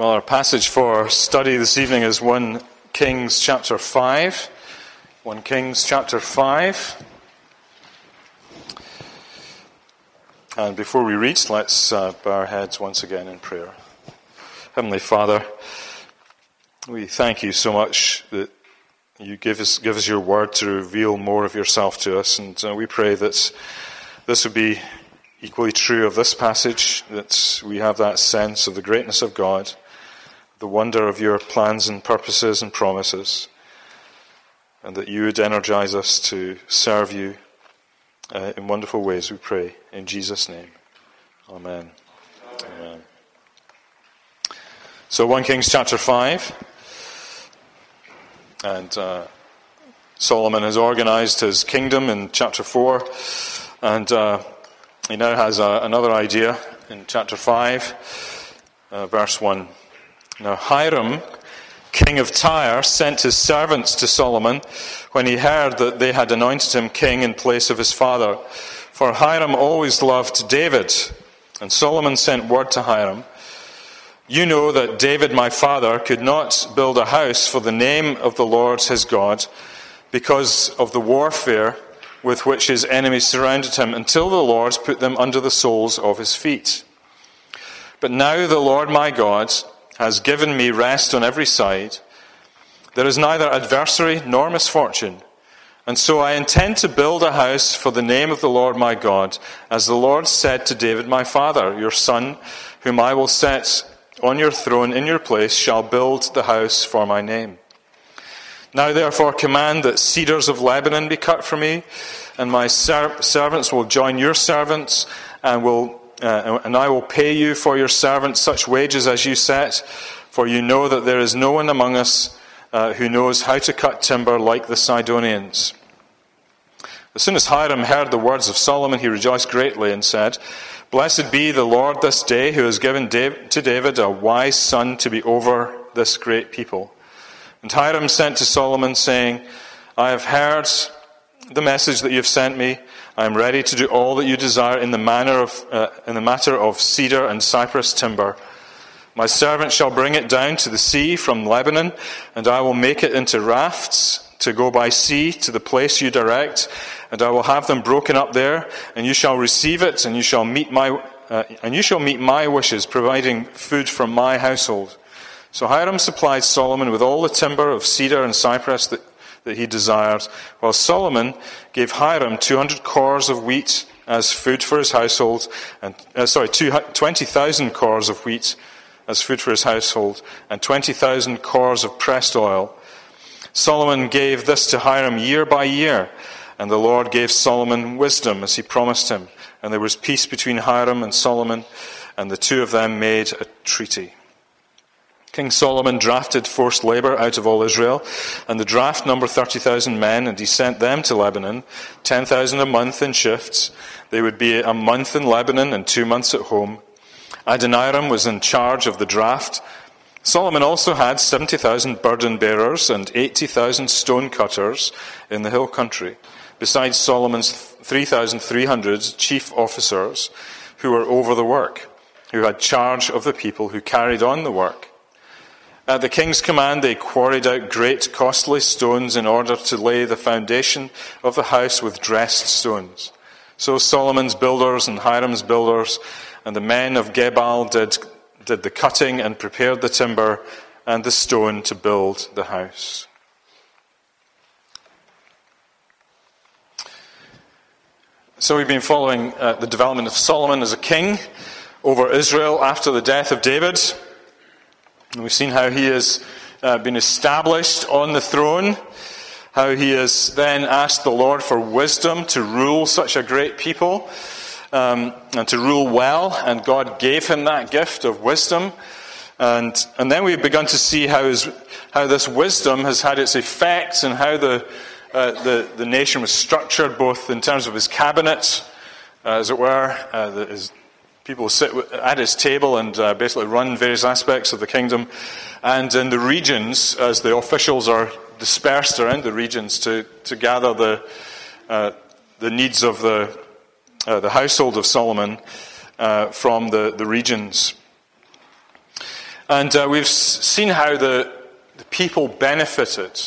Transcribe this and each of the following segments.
Well, our passage for study this evening is 1 Kings chapter 5. 1 Kings chapter 5. And before we read, let's uh, bow our heads once again in prayer. Heavenly Father, we thank you so much that you give us, give us your word to reveal more of yourself to us. And uh, we pray that this would be equally true of this passage, that we have that sense of the greatness of God the wonder of your plans and purposes and promises, and that you would energize us to serve you uh, in wonderful ways, we pray. In Jesus' name. Amen. Amen. So, 1 Kings chapter 5. And uh, Solomon has organized his kingdom in chapter 4. And uh, he now has uh, another idea in chapter 5, uh, verse 1. Now, Hiram, king of Tyre, sent his servants to Solomon when he heard that they had anointed him king in place of his father. For Hiram always loved David. And Solomon sent word to Hiram You know that David, my father, could not build a house for the name of the Lord his God because of the warfare with which his enemies surrounded him until the Lord put them under the soles of his feet. But now the Lord my God has given me rest on every side. There is neither adversary nor misfortune. And so I intend to build a house for the name of the Lord my God, as the Lord said to David my father, Your son, whom I will set on your throne in your place, shall build the house for my name. Now therefore command that cedars of Lebanon be cut for me, and my ser- servants will join your servants, and will uh, and I will pay you for your servants such wages as you set, for you know that there is no one among us uh, who knows how to cut timber like the Sidonians. As soon as Hiram heard the words of Solomon, he rejoiced greatly and said, Blessed be the Lord this day, who has given to David a wise son to be over this great people. And Hiram sent to Solomon, saying, I have heard the message that you have sent me. I am ready to do all that you desire in the, manner of, uh, in the matter of cedar and cypress timber. My servant shall bring it down to the sea from Lebanon, and I will make it into rafts to go by sea to the place you direct, and I will have them broken up there, and you shall receive it, and you shall meet my uh, and you shall meet my wishes, providing food for my household. So Hiram supplied Solomon with all the timber of cedar and cypress that that he desired, while Solomon gave Hiram 200 cors of wheat as food for his household, and uh, sorry, 20,000 cors of wheat as food for his household, and 20,000 cors of pressed oil. Solomon gave this to Hiram year by year, and the Lord gave Solomon wisdom as he promised him. And there was peace between Hiram and Solomon, and the two of them made a treaty. King Solomon drafted forced labor out of all Israel, and the draft numbered 30,000 men, and he sent them to Lebanon, 10,000 a month in shifts. They would be a month in Lebanon and two months at home. Adoniram was in charge of the draft. Solomon also had 70,000 burden bearers and 80,000 stone cutters in the hill country, besides Solomon's 3,300 chief officers who were over the work, who had charge of the people who carried on the work. At the king's command, they quarried out great costly stones in order to lay the foundation of the house with dressed stones. So Solomon's builders and Hiram's builders and the men of Gebal did, did the cutting and prepared the timber and the stone to build the house. So we've been following uh, the development of Solomon as a king over Israel after the death of David. And we've seen how he has uh, been established on the throne, how he has then asked the Lord for wisdom to rule such a great people um, and to rule well, and God gave him that gift of wisdom. And, and then we've begun to see how, his, how this wisdom has had its effects and how the, uh, the, the nation was structured, both in terms of his cabinet, uh, as it were, uh, the, his, People sit at his table and uh, basically run various aspects of the kingdom. And in the regions, as the officials are dispersed around the regions to, to gather the, uh, the needs of the, uh, the household of Solomon uh, from the, the regions. And uh, we've seen how the, the people benefited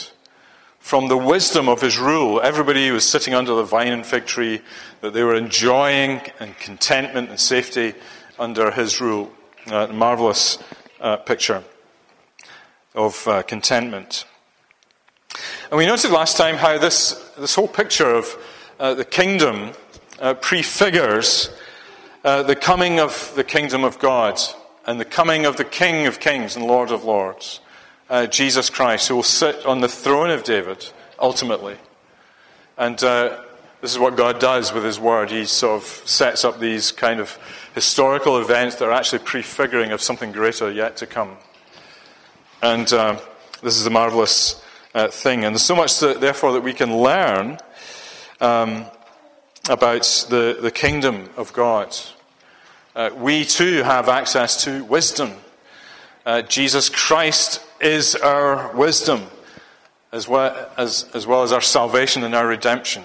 from the wisdom of his rule. Everybody was sitting under the vine and fig tree, that they were enjoying and contentment and safety under his rule. Uh, marvelous uh, picture of uh, contentment. And we noted last time how this, this whole picture of uh, the kingdom uh, prefigures uh, the coming of the kingdom of God and the coming of the King of kings and Lord of lords uh, Jesus Christ, who will sit on the throne of David ultimately. And uh, this is what God does with His Word. He sort of sets up these kind of historical events that are actually prefiguring of something greater yet to come. And uh, this is a marvelous uh, thing. And there's so much, that, therefore, that we can learn um, about the, the kingdom of God. Uh, we too have access to wisdom. Uh, Jesus Christ is our wisdom, as well as, as well as our salvation and our redemption,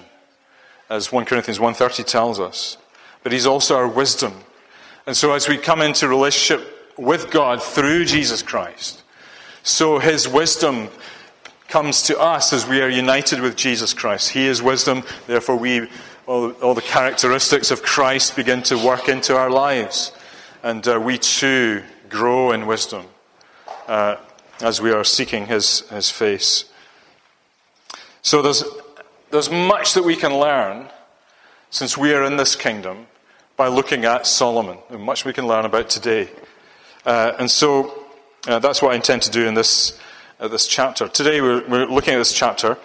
as 1 Corinthians 1.30 tells us. But he's also our wisdom. And so as we come into relationship with God through Jesus Christ, so his wisdom comes to us as we are united with Jesus Christ. He is wisdom, therefore we all, all the characteristics of Christ begin to work into our lives. And uh, we too grow in wisdom. Uh, as we are seeking his, his face. So there's, there's much that we can learn since we are in this kingdom by looking at Solomon, and much we can learn about today. Uh, and so uh, that's what I intend to do in this, uh, this chapter. Today we're, we're, looking at this chapter,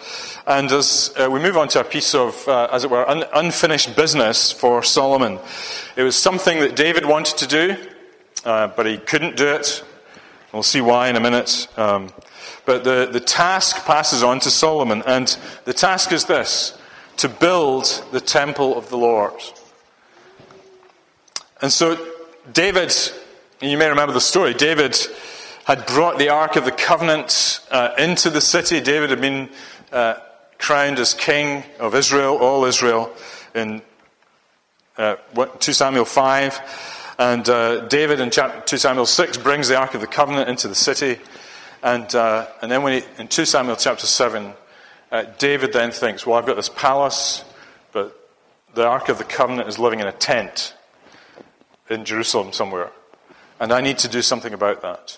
and as uh, we move on to a piece of, uh, as it were, un- unfinished business for Solomon. It was something that David wanted to do, uh, but he couldn't do it We'll see why in a minute. Um, but the, the task passes on to Solomon, and the task is this to build the temple of the Lord. And so, David, you may remember the story, David had brought the Ark of the Covenant uh, into the city. David had been uh, crowned as king of Israel, all Israel, in uh, 2 Samuel 5. And uh, David in chapter 2 Samuel 6 brings the Ark of the Covenant into the city. And, uh, and then when he, in 2 Samuel chapter 7, uh, David then thinks, well, I've got this palace, but the Ark of the Covenant is living in a tent in Jerusalem somewhere. And I need to do something about that.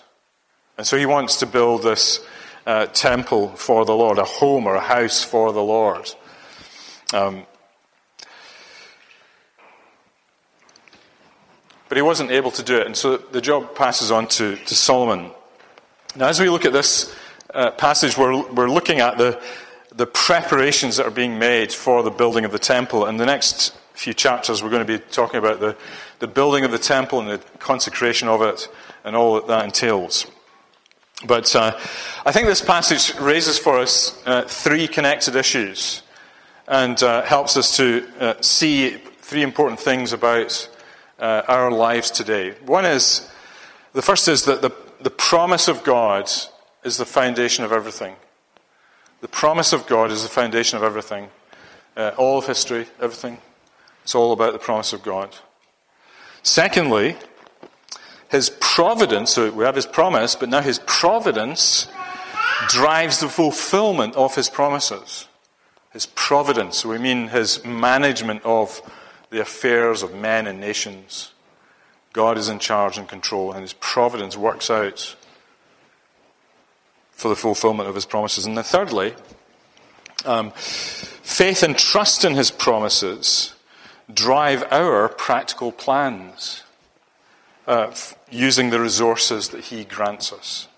And so he wants to build this uh, temple for the Lord, a home or a house for the Lord. Um, But he wasn't able to do it, and so the job passes on to, to Solomon. Now, as we look at this uh, passage, we're, we're looking at the, the preparations that are being made for the building of the temple. And the next few chapters, we're going to be talking about the, the building of the temple and the consecration of it and all that that entails. But uh, I think this passage raises for us uh, three connected issues and uh, helps us to uh, see three important things about uh, our lives today. One is, the first is that the, the promise of God is the foundation of everything. The promise of God is the foundation of everything. Uh, all of history, everything. It's all about the promise of God. Secondly, his providence, so we have his promise, but now his providence drives the fulfillment of his promises. His providence, we mean his management of the affairs of men and nations. God is in charge and control, and His providence works out for the fulfillment of His promises. And then, thirdly, um, faith and trust in His promises drive our practical plans uh, using the resources that He grants us.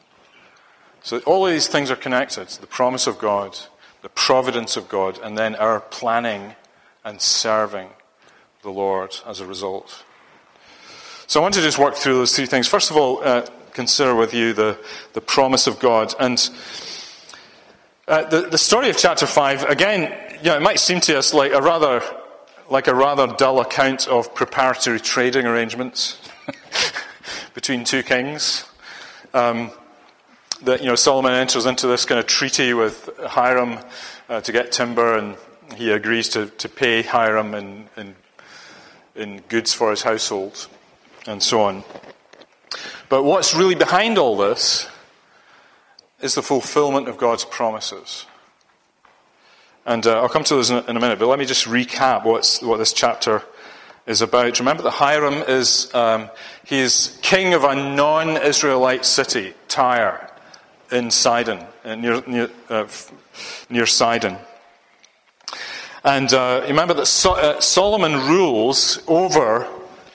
So, all of these things are connected the promise of God, the providence of God, and then our planning and serving the Lord as a result. So I want to just work through those three things. First of all, uh, consider with you the, the promise of God. And uh, the, the story of chapter 5, again, you know, it might seem to us like a rather, like a rather dull account of preparatory trading arrangements between two kings. Um, that you know Solomon enters into this kind of treaty with Hiram uh, to get timber, and he agrees to, to pay Hiram in, in in goods for his household, and so on. But what's really behind all this is the fulfillment of God's promises. And uh, I'll come to those in, in, a minute, but let me just recap what's, what this chapter is about. Remember that Hiram is, um, he is king of a non Israelite city, Tyre, in Sidon, uh, near, near, uh, near Sidon. And uh, remember that so- uh, Solomon rules over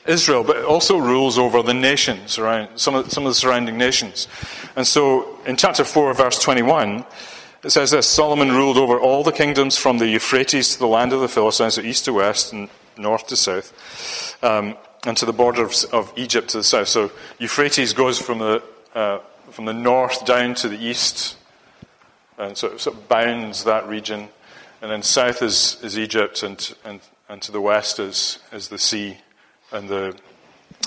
Israel, but also rules over the nations around, some of, some of the surrounding nations. And so in chapter 4, verse 21, it says this Solomon ruled over all the kingdoms from the Euphrates to the land of the Philistines, so east to west and north to south, um, and to the border of, of, Egypt to the south. So Euphrates goes from the, uh, from the north down to the east, and so it sort of bounds that region. And then south is, is Egypt, and, and, and to the west is, is the sea and the,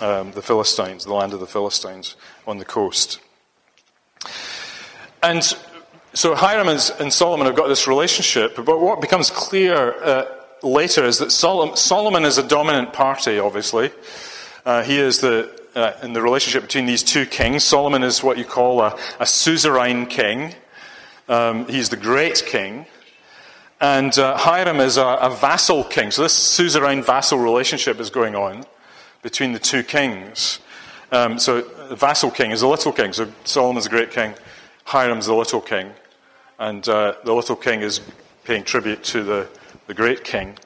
um, the Philistines, the land of the Philistines on the coast. And so Hiram and Solomon have got this relationship, but what becomes clear uh, later is that Solomon is a dominant party, obviously. Uh, he is the, uh, in the relationship between these two kings. Solomon is what you call a, a suzerain king. Um, he's the great king. And uh, Hiram is a, a, vassal king. So this suzerain vassal relationship is going on between the two kings. Um, so the vassal king is a little king. So Solomon's a great king. Hiram's the little king. And uh, the little king is paying tribute to the, the great king.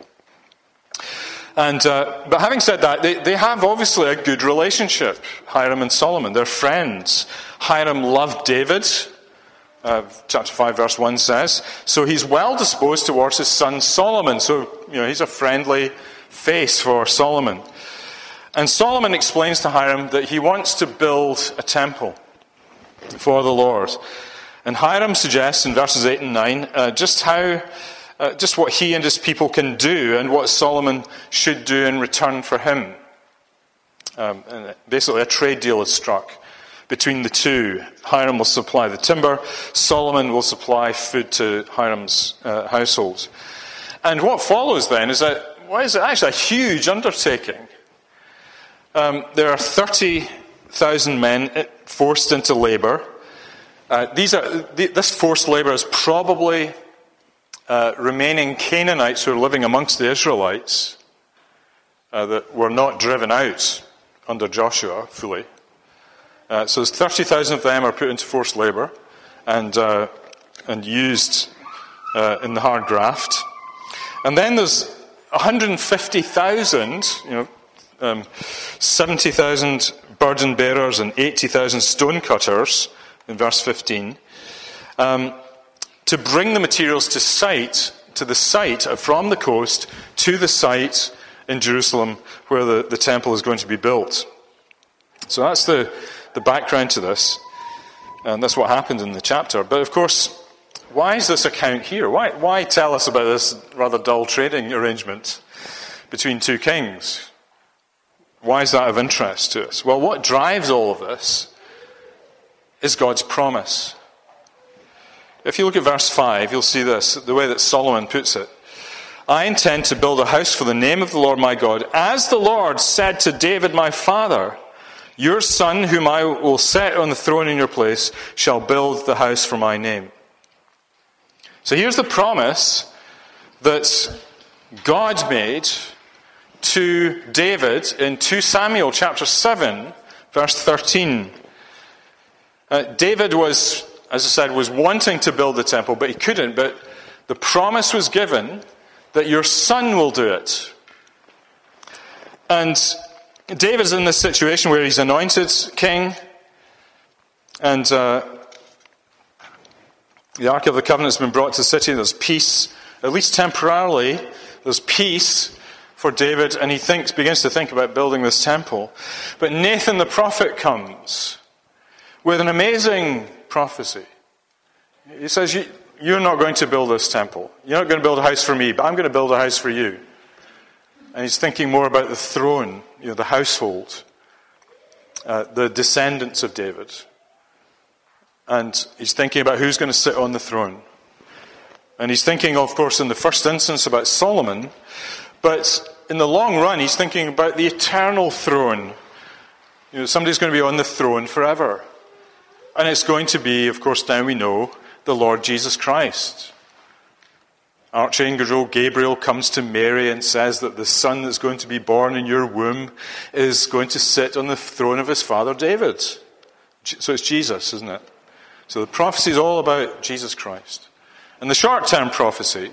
And, uh, but having said that, they, they have obviously a good relationship, Hiram and Solomon. They're friends. Hiram loved David, uh, chapter 5, verse 1 says. So he's well disposed towards his son Solomon. So, you know, he's a friendly face for Solomon. And Solomon explains to Hiram that he wants to build a temple for the Lord. And Hiram suggests in verses 8 and 9 uh, just how, uh, just what he and his people can do and what Solomon should do in return for him. Um, basically, a trade deal is struck between the two. Hiram will supply the timber, Solomon will supply food to Hiram's uh, household. And what follows then is that well, is it actually a huge undertaking. Um, there are 30,000 men uh, forced into labour. Uh, these are, this forced labour is probably uh, remaining Canaanites who are living amongst the Israelites uh, that were not driven out under Joshua fully. Uh, so 30,000 of them are put into forced labour and, uh, and used uh, in the hard graft. And then there's 150,000, you know, um, 70,000 burden bearers and 80,000 stone cutters in verse 15 um, to bring the materials to site, to the site from the coast to the site in Jerusalem where the, the temple is going to be built. So that's the, the background to this, and that's what happened in the chapter. But of course, why is this account here? Why, why tell us about this rather dull trading arrangement between two kings? Why is that of interest to us? Well, what drives all of this is God's promise. If you look at verse 5, you'll see this, the way that Solomon puts it. I intend to build a house for the name of the Lord my God, as the Lord said to David my father. Your son, whom I will set on the throne in your place, shall build the house for my name. So here's the promise that God made to David in 2 Samuel chapter 7, verse 13. Uh, David was, as I said, was wanting to build the temple, but he couldn't. But the promise was given that your son will do it. And David's in this situation where he's anointed king, and uh, the Ark of the Covenant has been brought to the city. and There's peace, at least temporarily. There's peace for David, and he thinks, begins to think about building this temple. But Nathan the prophet comes with an amazing prophecy. He says, You're not going to build this temple. You're not going to build a house for me, but I'm going to build a house for you. And he's thinking more about the throne, you know, the household, uh, the descendants of David. And he's thinking about who's going to sit on the throne. And he's thinking, of course, in the first instance about Solomon, but in the long run, he's thinking about the eternal throne You know, somebody's going to be on the throne forever. And it's going to be, of course, now we know, the Lord Jesus Christ. Archangel Gabriel comes to Mary and says that the son that's going to be born in your womb is going to sit on the throne of his father David. So it's Jesus, isn't it? So the prophecy is all about Jesus Christ. And the short term prophecy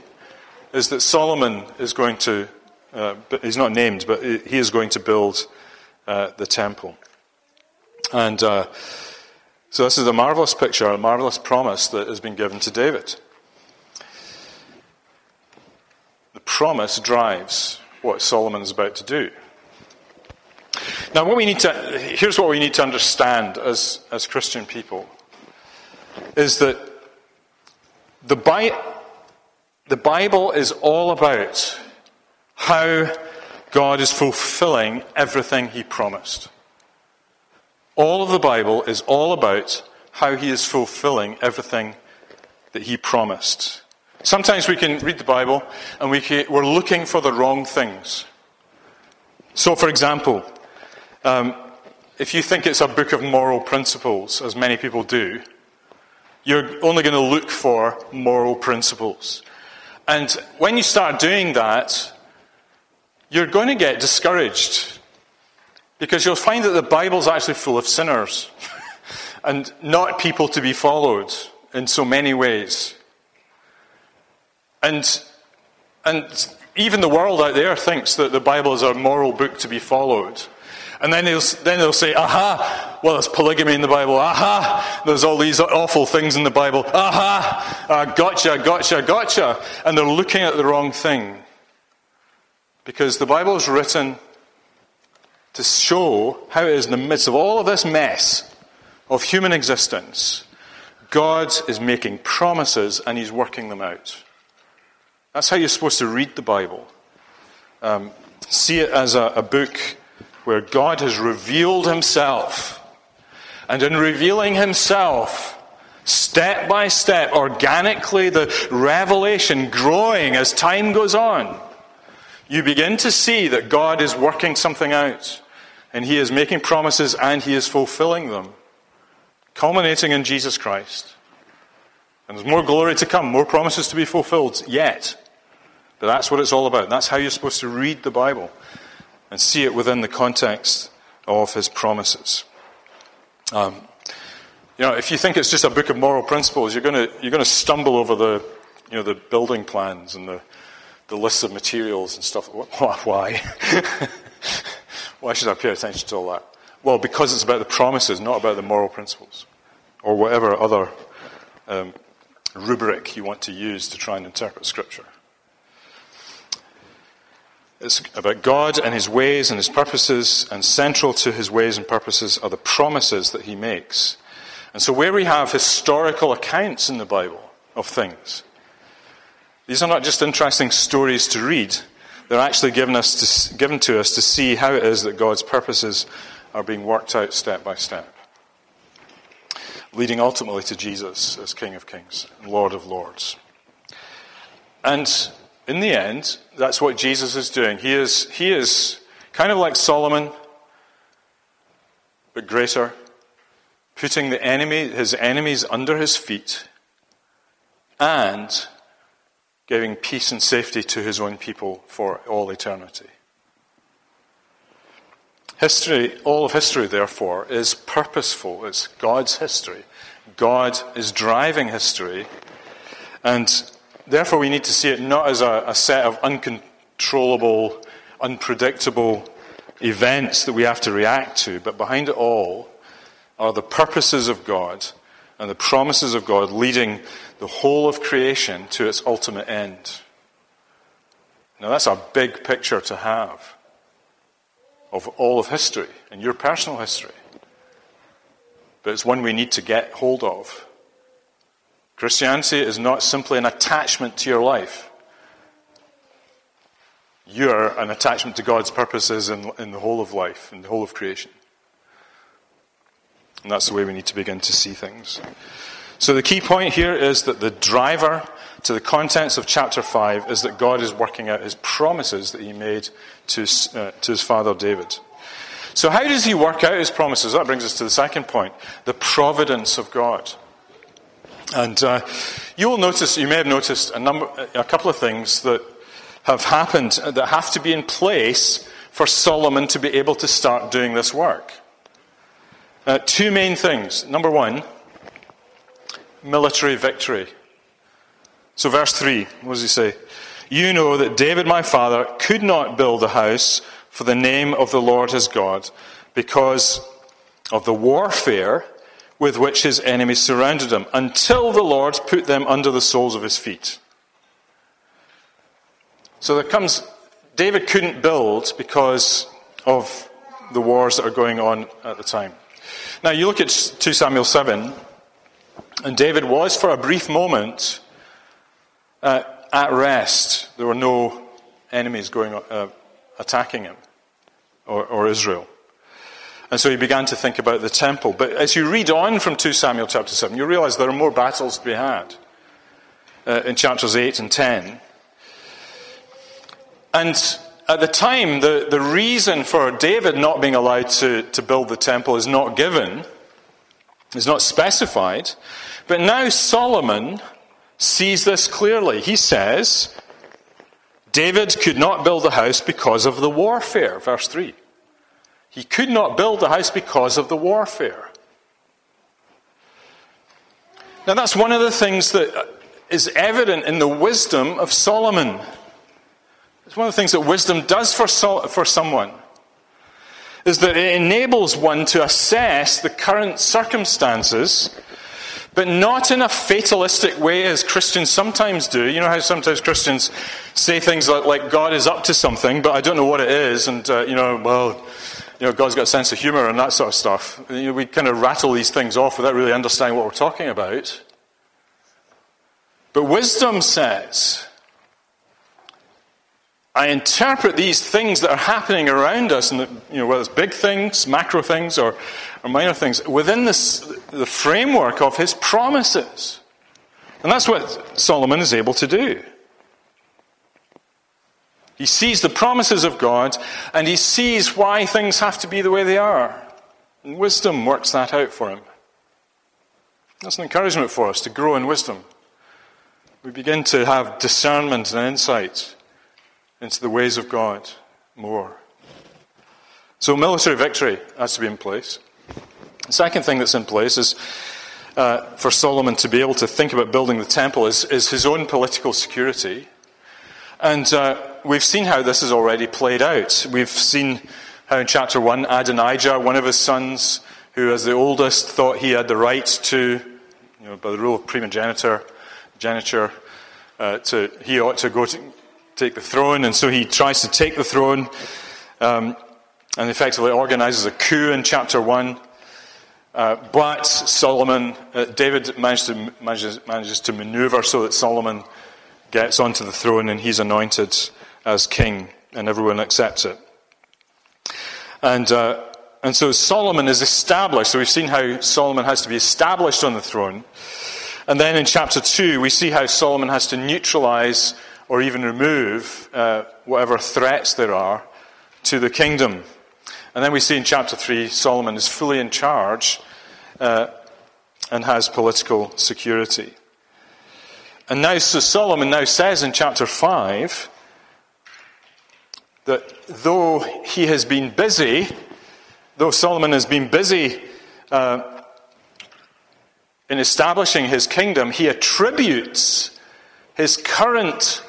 is that Solomon is going to, uh, he's not named, but he is going to build uh, the temple. And uh, so this is a marvelous picture, a marvelous promise that has been given to David. The promise drives what Solomon is about to do. Now, what we need to, here's what we need to understand as, as Christian people is that the, Bi- the Bible is all about how God is fulfilling everything He promised. All of the Bible is all about how he is fulfilling everything that he promised. Sometimes we can read the Bible and we can, we're looking for the wrong things. So, for example, um, if you think it's a book of moral principles, as many people do, you're only going to look for moral principles. And when you start doing that, you're going to get discouraged because you'll find that the Bible's actually full of sinners and not people to be followed in so many ways. And, and even the world out there thinks that the Bible is a moral book to be followed. And then they'll, then they'll say, aha, well, there's polygamy in the Bible. Aha, there's all these awful things in the Bible. Aha, uh, gotcha, gotcha, gotcha. And they're looking at the wrong thing. Because the Bible is written to show how it is in the midst of all of this mess of human existence, God is making promises and He's working them out. That's how you're supposed to read the Bible. Um, see it as a, a book where God has revealed Himself. And in revealing Himself, step by step, organically, the revelation growing as time goes on you begin to see that God is working something out. And He is making promises and He is fulfilling them, culminating in Jesus Christ. And there's more glory to come, more promises to be fulfilled yet. But that's what it's all about. That's how you're supposed to read the Bible and see it within the context of His promises. Um, you know, if you think it's just a book of moral principles, you're going to, you're to stumble over the, you know, the building plans and the the lists of materials and stuff. Why? Why should I pay attention to all that? Well, because it's about the promises, not about the moral principles, or whatever other um, rubric you want to use to try and interpret Scripture. It's about God and His ways and His purposes, and central to His ways and purposes are the promises that He makes. And so, where we have historical accounts in the Bible of things, these are not just interesting stories to read, they're actually given, us to, given to us to see how it is that God's purposes are being worked out step by step, leading ultimately to Jesus as King of Kings and Lord of Lords. And in the end, that's what Jesus is doing. He is, he is kind of like Solomon, but greater, putting the enemy, his enemies under his feet, and giving peace and safety to his own people for all eternity. History, all of history, therefore, is purposeful. It's God's history. God is driving history, and therefore we need to see it not as a, a set of uncontrollable, unpredictable events that we have to react to, but behind it all are the purposes of God and the promises of God leading the whole of creation to its ultimate end. Now, that's a big picture to have of all of history and your personal history. But it's one we need to get hold of. Christianity is not simply an attachment to your life. You're an attachment to God's purposes in, in the whole of life, in the whole of creation. And that's the way we need to begin to see things. So the key point here is that the driver to the contents of chapter 5 is that God is working out his promises that he made to, uh, to his father David. So, how does he work out his promises? That brings us to the second point the providence of God. And uh, you will notice, you may have noticed a, number, a couple of things that have happened that have to be in place for Solomon to be able to start doing this work. Uh, two main things. Number one, military victory. So, verse 3, what does he say? You know that David my father could not build a house for the name of the Lord his God because of the warfare with which his enemies surrounded him until the Lord put them under the soles of his feet. So there comes, David couldn't build because of the wars that are going on at the time. Now you look at 2 Samuel 7, and David was for a brief moment uh, at rest. There were no enemies going, uh, attacking him or, or Israel. And so he began to think about the temple. But as you read on from 2 Samuel chapter 7, you realize there are more battles to be had uh, in chapters 8 and 10. And at the time, the, the reason for David not being allowed to, to build the temple is not given, is not specified. But now Solomon sees this clearly. He says, David could not build the house because of the warfare, verse 3. He could not build the house because of the warfare. Now, that's one of the things that uh, is evident in the wisdom of Solomon. It's one of the things that wisdom does for, for someone, is that it enables one to assess the current circumstances but not in a fatalistic way as Christians sometimes do. You know how sometimes Christians say things like, like God is up to something, but I don't know what it is, and, uh, you know, well, you know, God's got a sense of humor and that sort of stuff. You know, we kind of rattle these things off without really understanding what we're talking about. But wisdom says, I interpret these things that are happening around us, and you know, whether it's big things, macro things, or, or minor things, within this, the framework of his promises. And that's what Solomon is able to do. He sees the promises of God, and he sees why things have to be the way they are. And wisdom works that out for him. That's an encouragement for us to grow in wisdom. We begin to have discernment and insight into the ways of God more. So, military victory has to be in place. The second thing that's in place is uh, for Solomon to be able to think about building the temple is, is his own political security. And uh, we've seen how this is already played out. We've seen how in chapter 1, Adonijah, one of his sons, who as the oldest thought he had the right to, you know, by the rule of primogeniture, geniture, uh, to, he ought to go to, take the throne, and so he tries to take the throne um, and effectively organizes a coup in chapter 1. Uh, but Solomon, uh, David managed to, manages, manages to maneuver so that Solomon gets onto the throne and he's anointed as king, and everyone accepts it. And, uh, and so Solomon is established. So we've seen how Solomon has to be established on the throne. And then in chapter 2, we see how Solomon has to neutralize or even remove uh, whatever threats there are to the kingdom. And then we see in chapter 3, Solomon is fully in charge uh, and has political security. And now, so Solomon now says in chapter 5 that though he has been busy, though Solomon has been busy uh, in establishing his kingdom, he attributes his current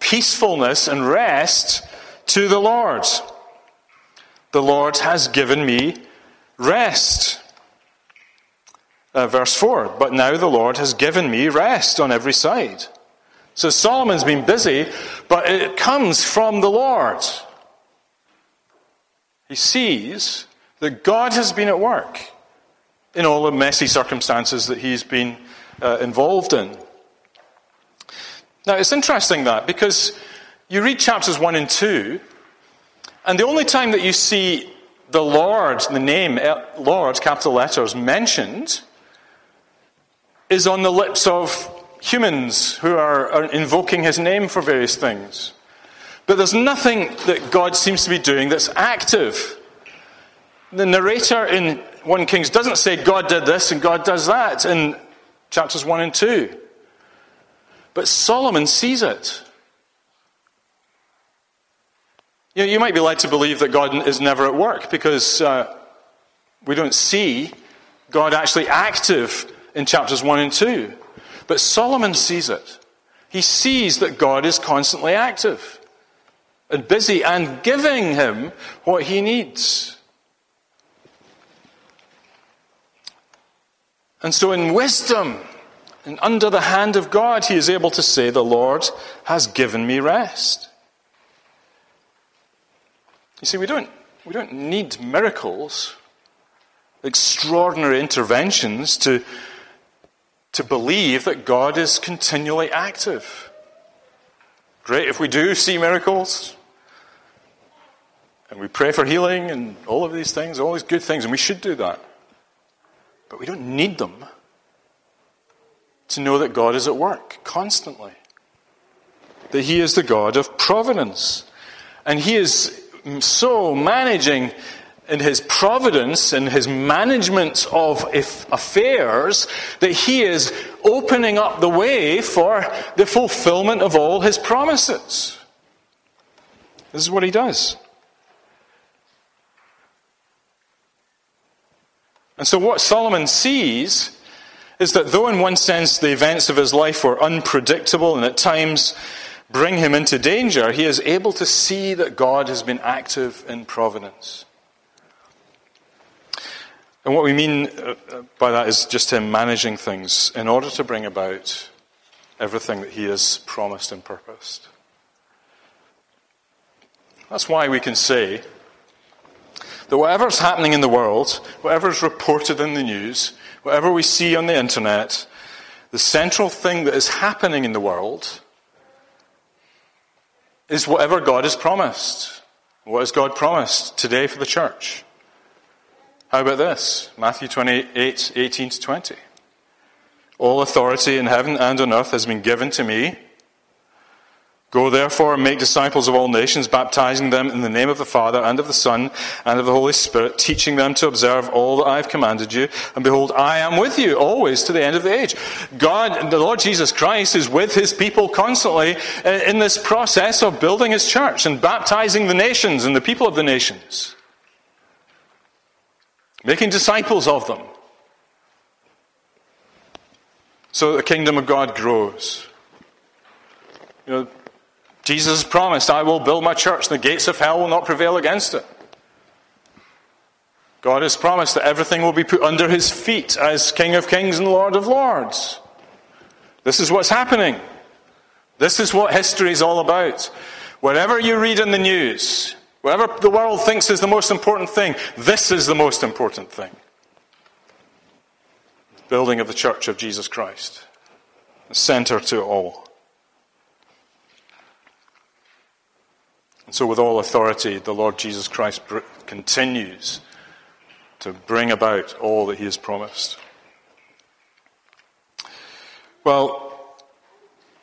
peacefulness and rest to the Lord. The Lord has given me rest. Uh, verse 4 But now the Lord has given me rest on every side. So Solomon's been busy, but it comes from the Lord. He sees that God has been at work in all the messy circumstances that he's been uh, involved in. Now, it's interesting that because you read chapters 1 and 2, and the only time that you see the Lord, the name eh, Lord, capital letters, mentioned is on the lips of humans who are, are invoking his name for various things. But there's nothing that God seems to be doing that's active. The narrator in 1 Kings doesn't say God did this and God does that in chapters 1 and 2. But Solomon sees it. You, know, you might be led to believe that God is never at work because uh, we don't see God actually active in chapters 1 and 2. But Solomon sees it. He sees that God is constantly active and busy and giving him what he needs. And so, in wisdom and under the hand of God, he is able to say, The Lord has given me rest. You see, we don't, we don't need miracles, extraordinary interventions to, to believe that God is continually active. Great if we do see miracles, and we pray for healing and all of these things, all these good things, and we should do that. But we don't need them to know that God is at work constantly. That He is the God of providence. And He is so managing in His providence and His management of affairs that He is opening up the way for the fulfillment of all His promises. This is what He does. And so, what Solomon sees is that though, in one sense, the events of his life were unpredictable and at times bring him into danger, he is able to see that God has been active in providence. And what we mean uh, uh, by that is just him managing things in order to bring about everything that he has promised and purposed. That's why we can say that whatever's happening in the world, whatever's reported in the news, whatever we see on the internet, the central thing that is happening in the world is whatever God has promised. What has God promised today for the church? How about this? Matthew 28, 18 to 20. All authority in heaven and on earth has been given to me. Go therefore and make disciples of all nations, baptizing them in the name of the Father and of the Son and of the Holy Spirit, teaching them to observe all that I have commanded you. And behold, I am with you always to the end of the age. God, the Lord Jesus Christ, is with his people constantly uh, in this process of building his church and baptizing the nations and the people of the nations, making disciples of them, so that the kingdom of God grows. You know, Jesus promised, I will build my church, and the gates of hell will not prevail against it. God has promised that everything will be put under his feet as King of Kings and Lord of Lords. This is what's happening. This is what history is all about. Whatever you read in the news, whatever the world thinks is the most important thing, this is the most important thing. Building of the Church of Jesus Christ. The center to all. And so, with all authority, the Lord Jesus Christ continues to bring about all that he has promised. Well,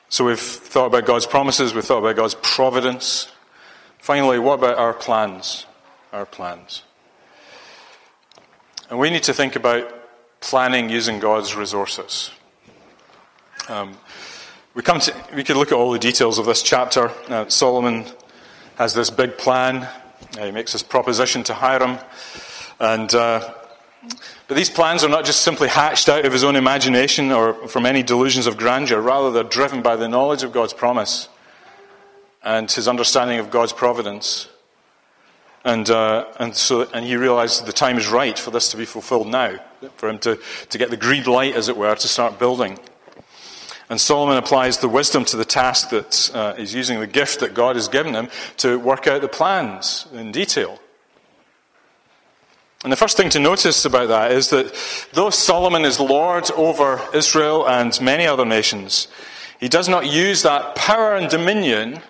so we've thought about God's promises, we've thought about God's providence. Finally, what about our plans? Our plans. And we need to think about planning using God's resources. Um, we, come to, we could look at all the details of this chapter. Uh, Solomon has this big plan. Uh, he makes this proposition to Hiram. And, uh, but these plans are not just simply hatched out of his own imagination or from any delusions of grandeur. Rather, they're driven by the knowledge of God's promise and his understanding of God's providence. And, uh, and, so, and he realized the time is right for this to be fulfilled now, for him to, to get the green light, as it were, to start building. And Solomon applies the wisdom to the task that uh, he's using the gift that God has given him to work out the plans in detail. And the first thing to notice about that is that though Solomon is Lord over Israel and many other nations, he does not use that power and dominion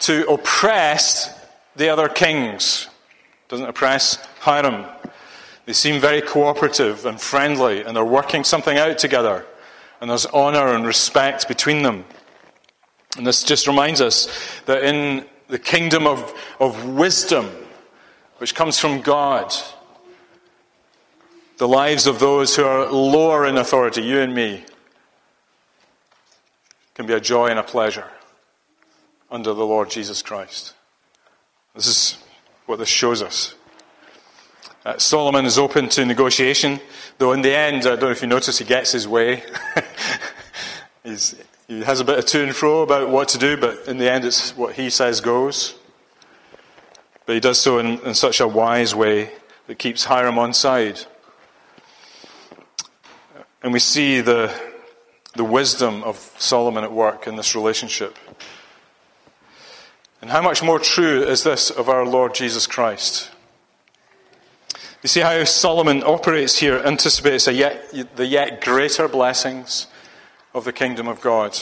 to oppress the other kings. Doesn't oppress Hiram. They seem very cooperative and friendly, and they're working something out together and there's honor and respect between them. And this just reminds us that in the kingdom of, of wisdom, which comes from God, the lives of those who are lower in authority, you and me, can be a joy and a pleasure under the Lord Jesus Christ. This is what this shows us. Uh, Solomon is open to negotiation, though in the end, I don't know if you notice, he gets his way. he has a bit of to and fro about what to do, but in the end, it's what he says goes. But he does so in, in such a wise way that keeps Hiram on side. And we see the, the wisdom of Solomon at work in this relationship. And how much more true is this of our Lord Jesus Christ? You see how Solomon operates here, anticipates yet, the yet greater blessings of the kingdom of God.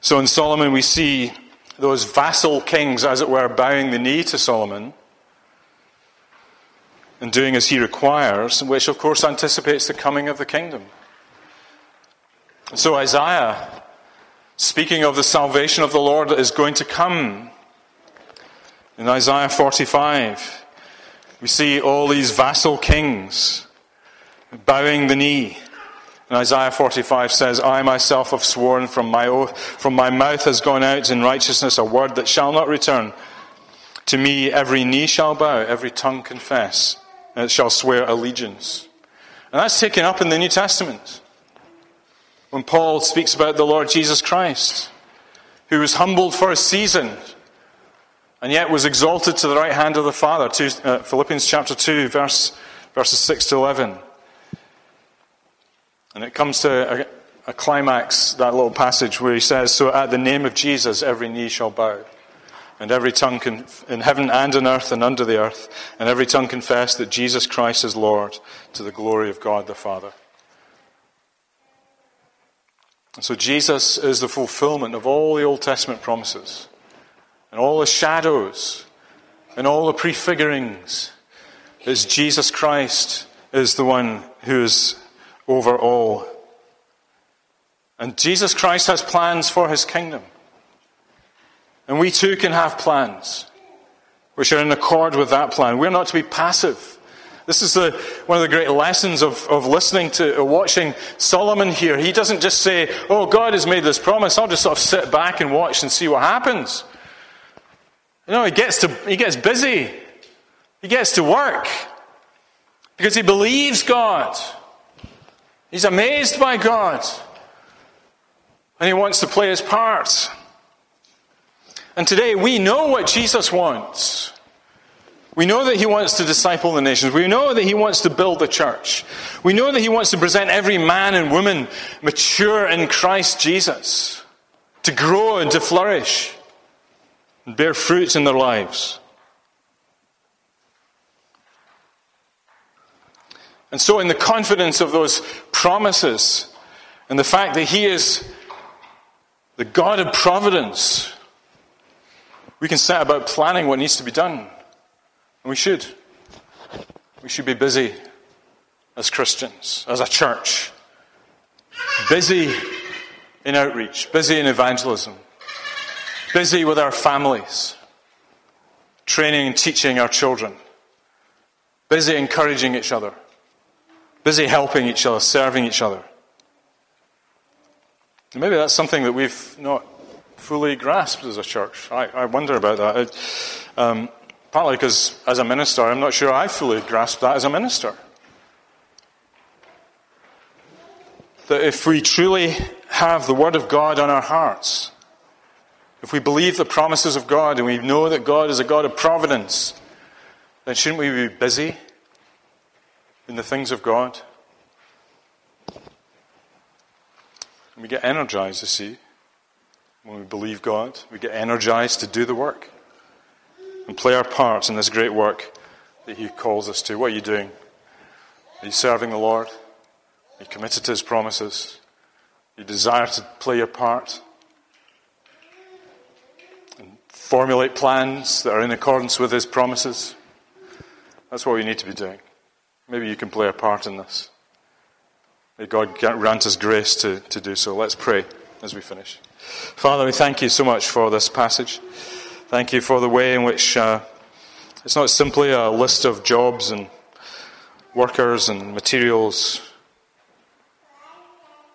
So in Solomon, we see those vassal kings, as it were, bowing the knee to Solomon and doing as he requires, which of course anticipates the coming of the kingdom. So Isaiah, speaking of the salvation of the Lord that is going to come, in Isaiah 45, we see all these vassal kings bowing the knee. And Isaiah 45 says, I myself have sworn from my oath, from my mouth has gone out in righteousness a word that shall not return. To me every knee shall bow, every tongue confess, and it shall swear allegiance. And that's taken up in the New Testament. When Paul speaks about the Lord Jesus Christ, who was humbled for a season, and yet was exalted to the right hand of the Father. Uh, Philippians chapter 2, verse, verses 6 to 11. And it comes to a, a climax, that little passage where he says, So at the name of Jesus, every knee shall bow, and every tongue can, in heaven and on earth and under the earth, and every tongue confess that Jesus Christ is Lord to the glory of God the Father. So Jesus is the fulfillment of all the Old Testament promises, and all the shadows, and all the prefigurings. Is Jesus Christ is the one who is over all. And Jesus Christ has plans for his kingdom. And we too can have plans which are in accord with that plan. We're not to be passive. This is the, one of the great lessons of, of listening to, watching Solomon here. He doesn't just say, Oh, God has made this promise. I'll just sort of sit back and watch and see what happens. You know, he gets, to, he gets busy. He gets to work because he believes God. He's amazed by God. And he wants to play his part. And today we know what Jesus wants. We know that he wants to disciple the nations. We know that he wants to build the church. We know that he wants to present every man and woman mature in Christ Jesus, to grow and to flourish bear fruits in their lives. And so, in the confidence of those promises and the fact that He is the God of providence, we can set about planning what needs to be done. And we should. We should be busy as Christians, as a church. Busy in outreach, busy in evangelism, busy with our families, training and teaching our children, busy encouraging each other busy helping each other, serving each other. And maybe that's something that we've not fully grasped as a church. I, I wonder about that. It, um, partly because, as a minister, I'm not sure I fully grasp that as a minister. That if we truly have the Word of God on our hearts, if we believe the promises of God and we know that God is a God of providence, then shouldn't we be busy in the things of God. And we get energized, you see, when we believe God. We get energized to do the work and play our parts in this great work that He calls us to. What are you doing? Are you serving the Lord? Are you committed to His promises? You desire to play your part? Formulate plans that are in accordance with His promises? That's what we need to be doing. Maybe you can play a part in this. May God grant us grace to, to do so. Let's pray as we finish. Father, we thank you so much for this passage. Thank you for the way in which uh, It's not simply a list of jobs and workers and materials,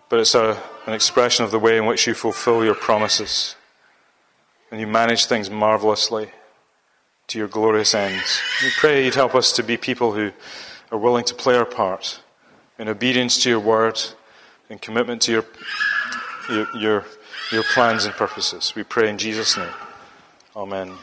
but it's a, an expression of the way in which you fulfill your promises and you manage things marvelously to your glorious ends. We pray you'd help us to be people who are willing to play our part in obedience to your word, and commitment to your, your, your, your plans and purposes. We pray in Jesus' name. Amen.